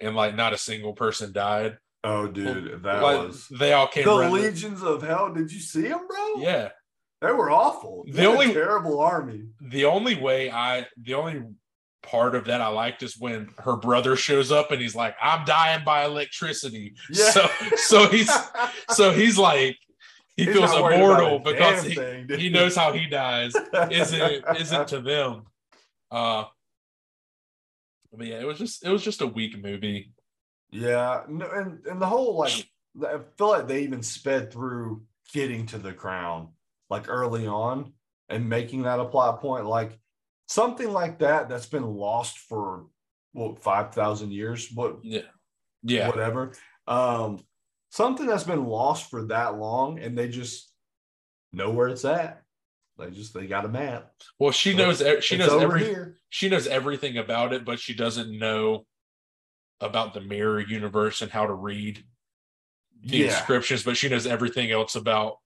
and like not a single person died. Oh, dude, that like was they all came the legions of hell. Did you see them, bro? yeah. they were awful. The What a only- terrible army. The only way I the only part of that I liked is when her brother shows up and he's like, I'm dying by electricity. Yeah. So so he's so he's like he He's feels not worried about immortal because he, thing, he knows how he dies. isn't isn't to them. Uh but yeah, it was just it was just a weak movie. Yeah, no, and and the whole like I feel like they even sped through getting to the crown like early on and making that a plot point, like something like that that's been lost for what five thousand years, what Yeah. Yeah. whatever. Um, something that's been lost for that long, and they just know where it's at. They just they got a map. Well, she knows she It's knows every here. she knows everything about it, but she doesn't know about the mirror universe and how to read the Yeah, inscriptions, but she knows everything else about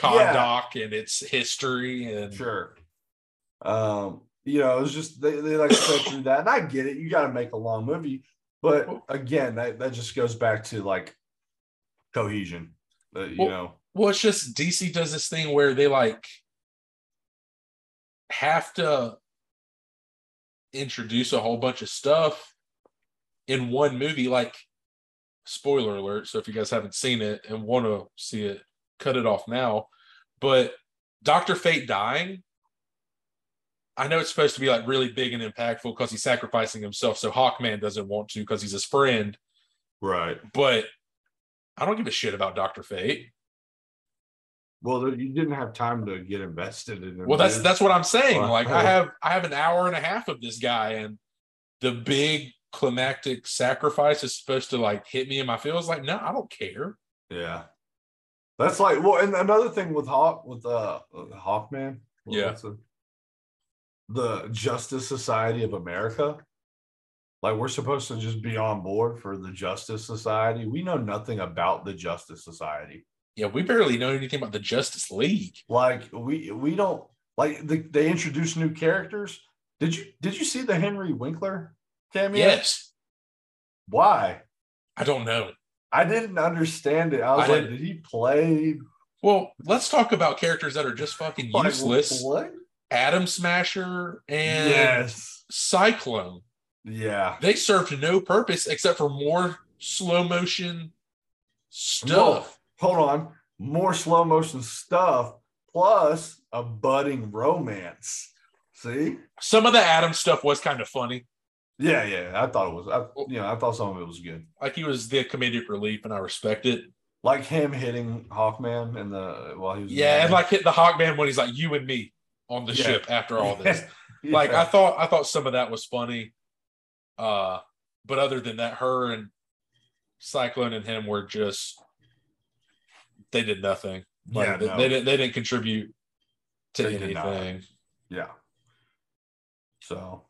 Yeah. And its history and Sure. Um, you know, it's just they, they like sped through that. And I get it, you gotta make a long movie, but again, that, that just goes back to like cohesion. Uh, you Well- know, well, it's just DC does this thing where they like have to introduce a whole bunch of stuff in one movie. Like, spoiler alert. So, if you guys haven't seen it and want to see it, cut it off now. But Dr. Fate dying, I know it's supposed to be like really big and impactful because he's sacrificing himself. So, Hawkman doesn't want to because he's his friend. right. But I don't give a shit about Dr. Fate. Well, you didn't have time to get invested in it. Well, that's that's what I'm saying. Wow. Like I have I have an hour and a half of this guy, and the big climactic sacrifice is supposed to like hit me in my feels. Like, no, I don't care. yeah. That's like well, and another thing with Hawk with uh Hawkman, Yeah. the Justice Society of America. Like we're supposed to just be on board for the Justice Society. We know nothing about the Justice Society. Yeah, we barely know anything about the Justice League. Like we we don't like the, they introduce new characters. Did you did you see the Henry Winkler cameo? Yes, Why? I don't know. I didn't understand it. I was I like, didn't- he play Well, let's talk about characters that are just fucking Like, useless. what? Atom Smasher and Yes. Cyclone. Yeah. They served no purpose except for more slow motion stuff. hold on. More slow motion stuff plus a budding romance. See? Some of the Adam stuff was kind of funny. Yeah, yeah. I thought it was. I, you know, I thought some of it was good. Like he was the comedic relief, and I respect it. Like him hitting Hawkman in the while he was. Yeah, and like hit the Hawkman when he's like, "You and me on the Yeah. ship." After all this, Yeah. like I thought, I thought some of that was funny. Uh, but other than that, her and Cyclone and him were just they did nothing. Like, Yeah, they, no. they didn't. They didn't contribute to They anything. Yeah. So,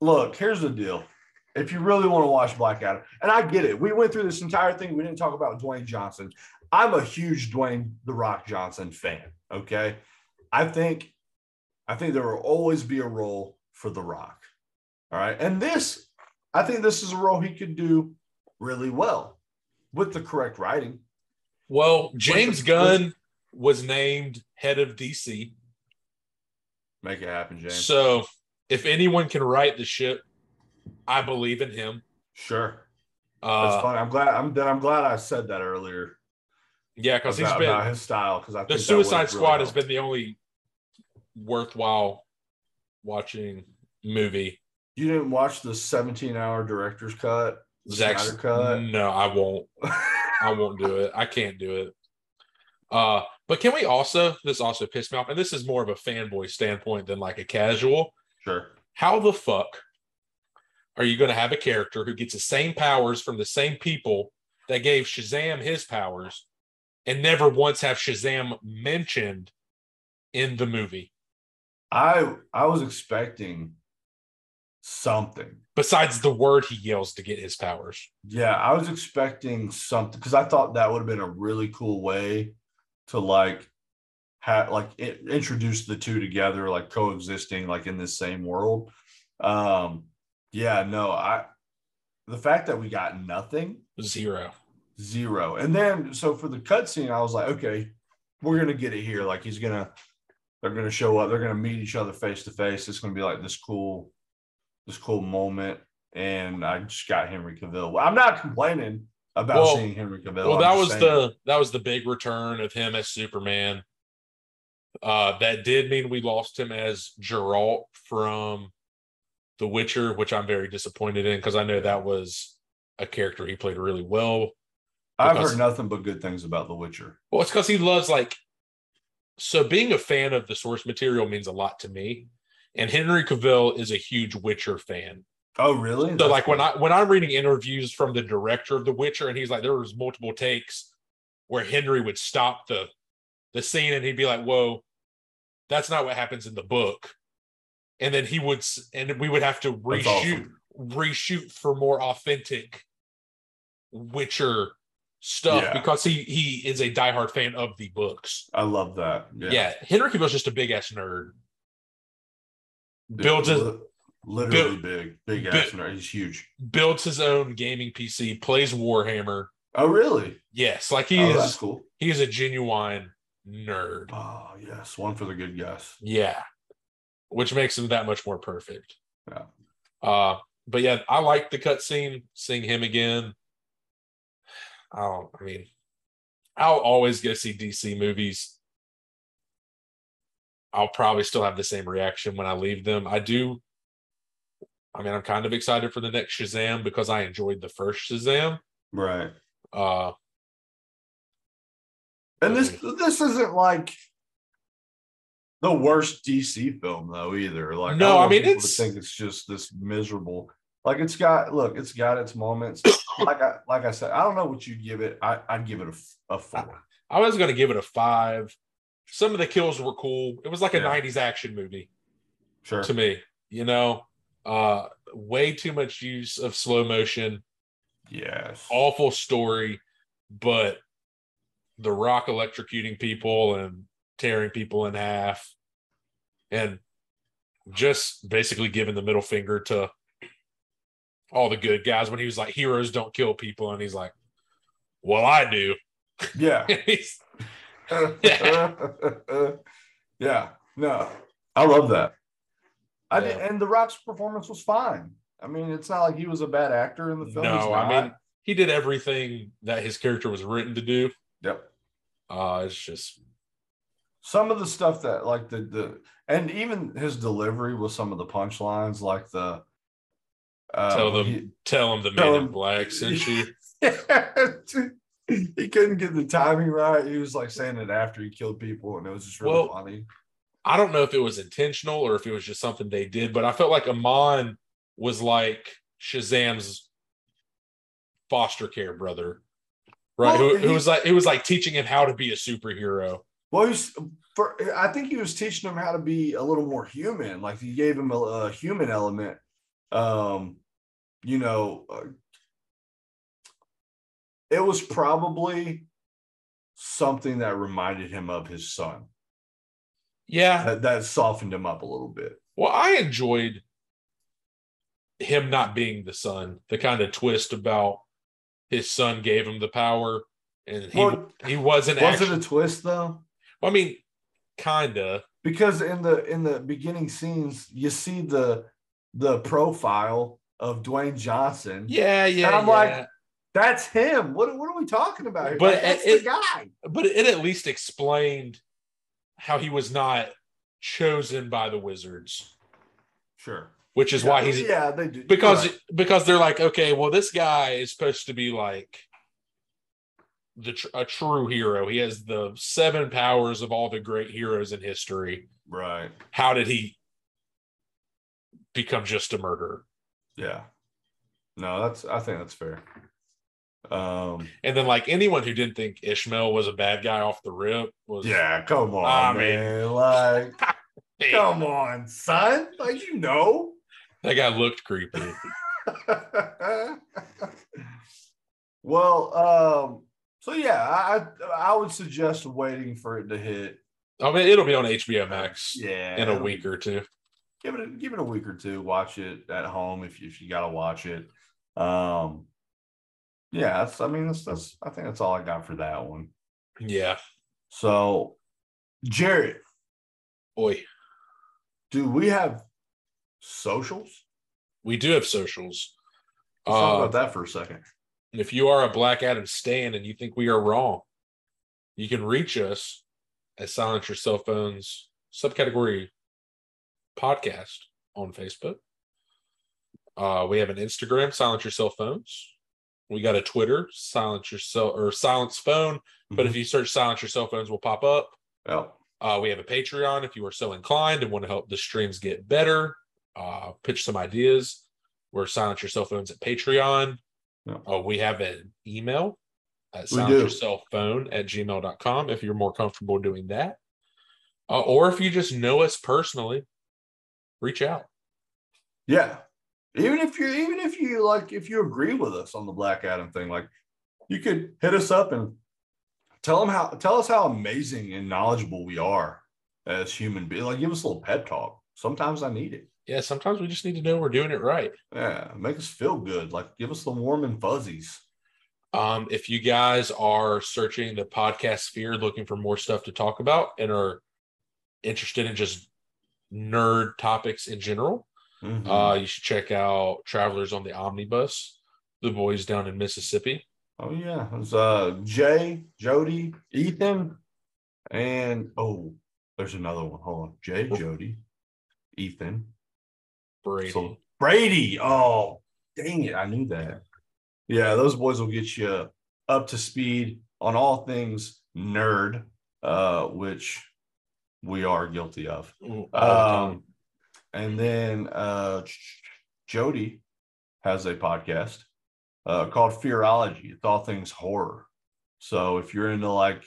look, here's the deal. If you really want to watch Black Adam, and I get it, we went through this entire thing. We didn't talk about Dwayne Johnson. I'm a huge Dwayne the Rock Johnson fan. Okay, I think, I think there will always be a role for the Rock. All right, and this, I think this is a role he could do really well with the correct writing. Well, James the- Gunn was named head of DC. Make it happen, James. So if anyone can write the ship, I believe in him. sure, that's Uh, fine. I'm glad. I'm. I'm glad I said that earlier. yeah, because he's been his style because I the think Suicide Squad really has been the only worthwhile watching movie. You didn't watch the 17 hour director's cut? Zack, cut? no, I won't. I won't do it. I can't do it. Uh, but can we also? This also pissed me off, and this is more of a fanboy standpoint than like a casual. sure. How the fuck are you going to have a character who gets the same powers from the same people that gave Shazam his powers, and never once have Shazam mentioned in the movie I I was expecting something. besides the word he yells to get his powers? Yeah, I was expecting something because I thought that would have been a really cool way to like have like i- introduce the two together, like coexisting, like in this same world. Um, yeah, no, I the fact that we got nothing Zero. zero. And then so for the cutscene, I was like, okay, we're gonna get it here. Like he's gonna, they're gonna show up. They're gonna meet each other face to face. It's gonna be like this cool, this cool moment. And I just got Henry Cavill. Well, I'm not complaining about Well- seeing Henry Cavill. Well, I'm that was saying- the that was the big return of him as Superman. Uh, that did mean we lost him as Geralt from The Witcher, which I'm very disappointed in because I know that was a character he played really well. I've heard nothing but good things about The Witcher. Well, it's because he loves like so being a fan of the source material means a lot to me. And Henry Cavill is a huge Witcher fan. Oh, really? So That's like when. I when I'm reading interviews from the director of The Witcher, and he's like, there was multiple takes where Henry would stop the the scene and he'd be like, "Whoa, that's not what happens in the book," and then he would s- and we would have to reshoot awesome. reshoot for more authentic Witcher stuff Yeah. because he he is a diehard fan of the books. I love that. Yeah, Henry Cavill's just a big ass nerd. Builds his literally big, big build- ass nerd. He's huge. builds his own gaming PC, plays Warhammer. Oh, really? Yes, like he oh, is cool. he is a genuine nerd. Oh, yes. One for the good guys. Yeah. Which makes him that much more perfect. Yeah. Uh but yeah, I like the cutscene, seeing him again. I don't I mean, I'll always go see DC movies. I'll probably still have the same reaction when I leave them. I do I mean, I'm kind of excited for the next Shazam because I enjoyed the first Shazam. Right. Uh And this this isn't like the worst DC film though either. Like No, don't I mean, it's- think it's just this miserable. Like it's got look, it's got its moments. like I like I said, I don't know what you give it. I I'd give it a four. I was going to give it a five. Some of the kills were cool. It was like a Yeah. 90s action movie Sure. to me, you know. Uh way too much use of slow motion, Yes. awful story, but the rock electrocuting people and tearing people in half and just basically giving the middle finger to all the good guys when he was like heroes don't kill people and he's like well I do Yeah. He's- yeah, no, I love that. I did, and The Rock's performance was fine. I mean, it's not like he was a bad actor in the film. No, I mean he did everything that his character was written to do. yep. Uh it's just Some of the stuff that, like the the, and even his delivery with some of the punchlines, like the. Uh, tell them he- tell him the man in black sent you. He couldn't get the timing right. He was like saying it after he killed people, and it was just really Well, funny. I don't know if it was intentional or if it was just something they did, but I felt like Amon was like Shazam's foster care brother. Right. Well, who, who he- was like it was like teaching him how to be a superhero. Well, he's for. I think he was teaching him how to be a little more human. Like he gave him a, a human element. Um, you know, uh, it was probably something that reminded him of his son. Yeah. That, that softened him up a little bit. Well, I enjoyed him not being the son, the kind of twist about his son gave him the power and he Well, he wasn't Was actually it a twist though? I mean kinda. because in the in the beginning scenes you see the the profile of Dwayne Johnson. Yeah, yeah. And I'm yeah. like, that's him. What, what are we talking about here? But that's it- the guy. but it at least explained how he was not chosen by the wizards, Sure. which is why he's yeah they do because Right. because they're like, okay, well, this guy is supposed to be like the a true hero. He has the seven powers of all the great heroes in history. right. How did he become just a murderer? Yeah. No, that's I think that's fair. Um And then like anyone who didn't think Ishmael was a bad guy off the rip was yeah, come on, I mean- man. like, come on, son. Like you know. that guy looked creepy. well, um, so yeah, I I I would suggest waiting for it to hit. I mean, it'll be on HBO Max Yeah, in a week or two. give it a, give it a week or two. Watch it at home if you, if you got to watch it. Um, yeah, that's, I mean, that's, that's I think that's all I got for that one. Yeah. So, Jared, Boy, do we have socials? we do have socials. Let's talk Uh, about that for a second. if you are a Black Adam stan and you think we are wrong, you can reach us at Silence Your Cell Phones subcategory podcast on Facebook. Uh, we have an Instagram, Silence Your Cell Phones. We got a Twitter, Silence Your Cell or Silence Phone. But if you search Silence Your Cell Phones, will pop up. Oh, Uh, we have a Patreon if you are so inclined and want to help the streams get better. Uh, pitch some ideas. We're Silence Your Cell Phones at Patreon. Uh, we have an email at We silence do. your cell phone at gmail.com if you're more comfortable doing that. Uh, or if you just know us personally, reach out. yeah. Even if you even if you like if you agree with us on the Black Adam thing, like you could hit us up and tell them how tell us how amazing and knowledgeable we are as human beings. Like give us a little pep talk. Sometimes I need it. Yeah, sometimes we just need to know we're doing it right. Yeah, make us feel good. Like give us the warm and fuzzies. Um, if you guys are searching the podcast sphere looking for more stuff to talk about and are interested in just nerd topics in general, Mhm. uh, you should check out Travelers on the Omnibus, the boys down in Mississippi. oh yeah, it was uh Jay, Jody, Ethan, and oh, there's another one. Hold on, Jay, Jody, Ethan, Brady. so Brady. Oh, dang it, I knew that. Yeah, those boys will get you up to speed on all things nerd, uh, which we are guilty of. Um, and then uh, Jody has a podcast uh, called Fearology. It's all things horror. So if you're into like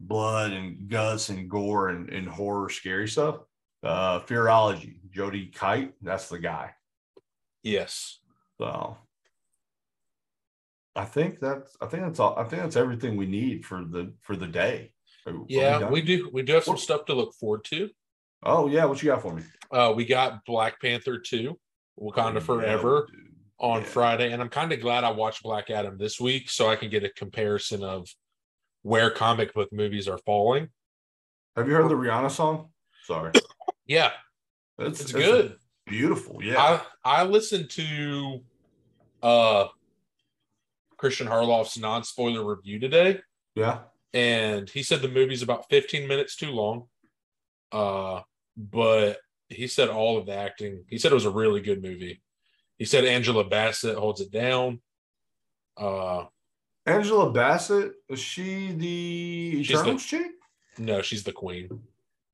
blood and guts and gore and, and horror, scary stuff, uh, Fearology, Jody Kite, that's the guy. yes. So I think that's I think that's all. I think that's everything we need for the for the day. Are- are we Yeah, we do. We do have some stuff to look forward to. Oh yeah, what you got for me? Uh, we got Black Panther 2, Wakanda Oh, Forever yeah, on Yeah. Friday. And I'm kind of glad I watched Black Adam this week so I can get a comparison of where comic book movies are falling. Have you heard the Rihanna song? Sorry. Yeah, It's, it's good. Beautiful. Yeah. I I listened to uh Christian Harloff's non-spoiler review today, yeah. and he said the movie's about 15 minutes too long. Uh, but he said all of the acting. He said it was a really good movie. He said Angela Bassett holds it down. Uh, Angela Bassett, is she the Eternals chick? no, she's the queen.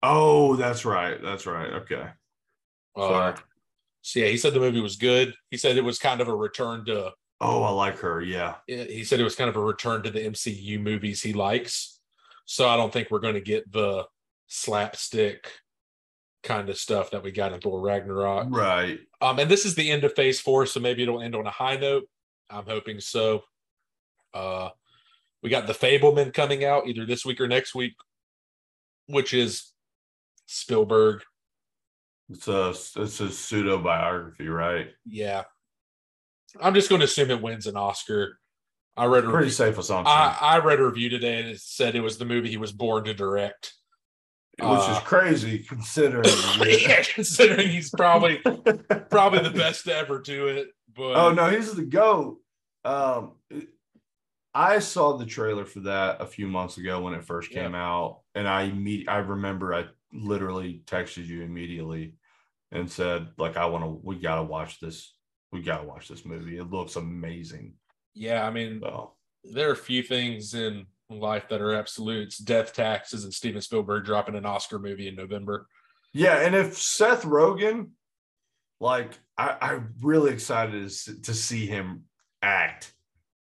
Oh, that's right. That's right. Okay. Uh, so yeah, he said the movie was good. He said it was kind of a return to. Oh, I like her. Yeah. He said it was kind of a return to the MCU movies he likes. So I don't think we're going to get the slapstick kind of stuff that we got in Thor Ragnarok. Right. Um, and this is the end of Phase Four, so maybe it'll end on a high note. I'm hoping so. Uh, we got the Fabelman coming out either this week or next week, which is Spielberg. It's a it's a pseudo biography, right? Yeah, I'm just going to assume it wins an Oscar. I read a Pretty review, safe assumption. I, I read a review today and it said it was the movie he was born to direct. Which is uh, crazy considering. yeah, considering he's probably probably the best to ever do it. But oh no, he's the goat. Um, I saw the trailer for that a few months ago when it first came out, and I imme- I remember I literally texted you immediately and said like I want to we gotta watch this we gotta watch this movie. It looks amazing. yeah, I mean, So there are a few things in life that are absolutes death taxes and Steven Spielberg dropping an Oscar movie in November. yeah, and if Seth Rogen, like I, I'm really excited to, to see him act.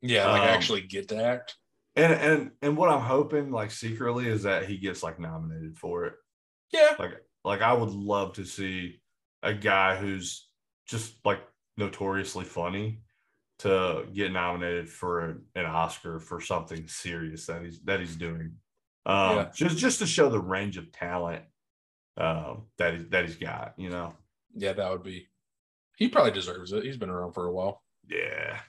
Yeah, like Um, actually get to act. And and and what I'm hoping, like secretly, is that he gets like nominated for it. Yeah. Like like I would love to see a guy who's just like notoriously funny to get nominated for an, Oscar for something serious that he's that he's doing. Um Yeah. just just to show the range of talent um that he's that he's got, you know. Yeah, that would be. He probably deserves it. He's been around for a while. Yeah.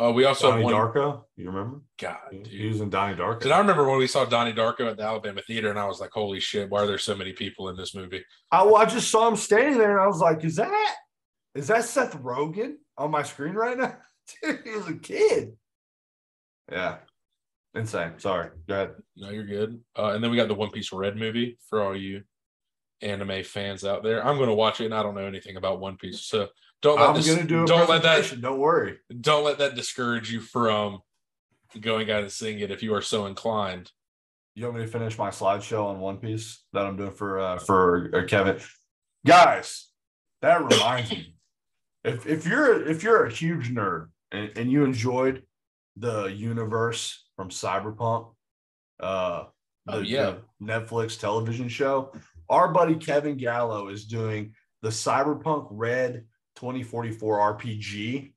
Uh, we also Donnie one. Darko, you remember? God, He was in Donnie Darko. Did I remember when we saw Donnie Darko at the Alabama Theater and I was like, holy shit, why are there so many people in this movie? I, well, I just saw him standing there and I was like, is that is that Seth Rogen on my screen right now? Dude, he was a kid. Yeah. Insane. Sorry. Go ahead. No, you're good. Uh, and then we got the One Piece Red movie for all you anime fans out there. I'm going to watch it, and I don't know anything about One Piece, so don't let I'm this, do don't let that. Don't worry. don't let that discourage you from going out and seeing it if you are so inclined. You want me to finish my slideshow on One Piece that I'm doing for uh for uh, Kevin? Guys, that reminds me. If if you're if you're a huge nerd and, and you enjoyed the universe from Cyberpunk, uh the, Oh, yeah. the Netflix television show, our buddy Kevin Gallo is doing the Cyberpunk Red 2044 RPG.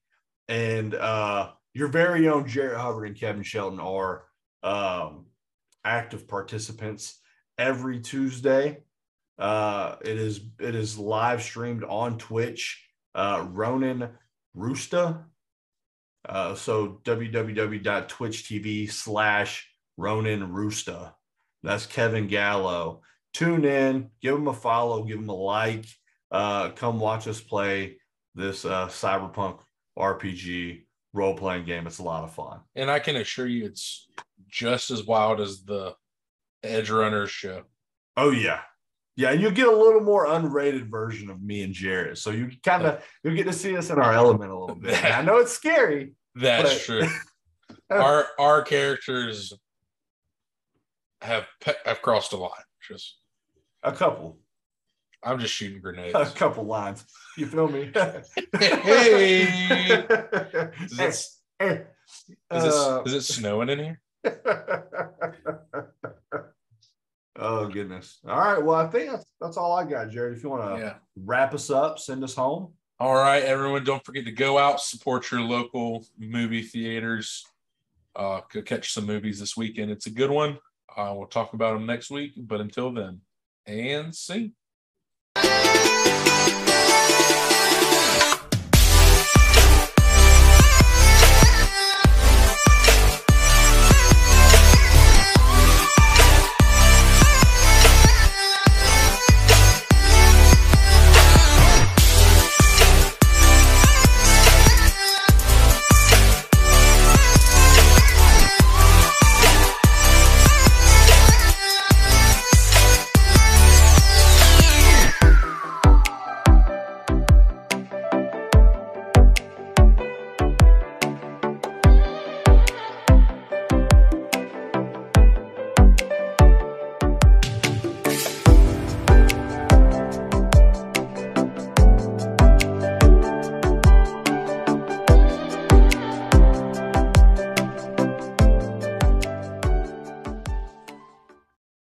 And uh your very own Jarrett Hubbard and Kevin Shelton are um active participants every Tuesday. Uh, it is it is live streamed on Twitch. Uh, Ronan Roosta. Uh, so www.twitch.tv slash Ronan Roosta. That's Kevin Gallo. Tune in, give him a follow, give him a like. Uh, come watch us play this uh, cyberpunk RPG role playing game. It's a lot of fun. And I can assure you, it's just as wild as the Edge Runners show. Oh yeah. Yeah, and you'll get a little more unrated version of me and Jared. So you kind of you'll get to see us in our element a little bit. I know it's scary. That's But- true. our our characters have pe- have crossed a line. Just A couple. I'm just shooting grenades. A couple lines. You feel me? Hey! Is Hey, it, hey. is, it, Uh, is it snowing in here? oh goodness. All right. Well, I think that's that's all I got, Jared. If you want to Yeah. wrap us up, send us home. All right, everyone. Don't forget to go out, support your local movie theaters. Uh, go catch some movies this weekend. It's a good one. Uh, we'll talk about them next week. But until then, and see.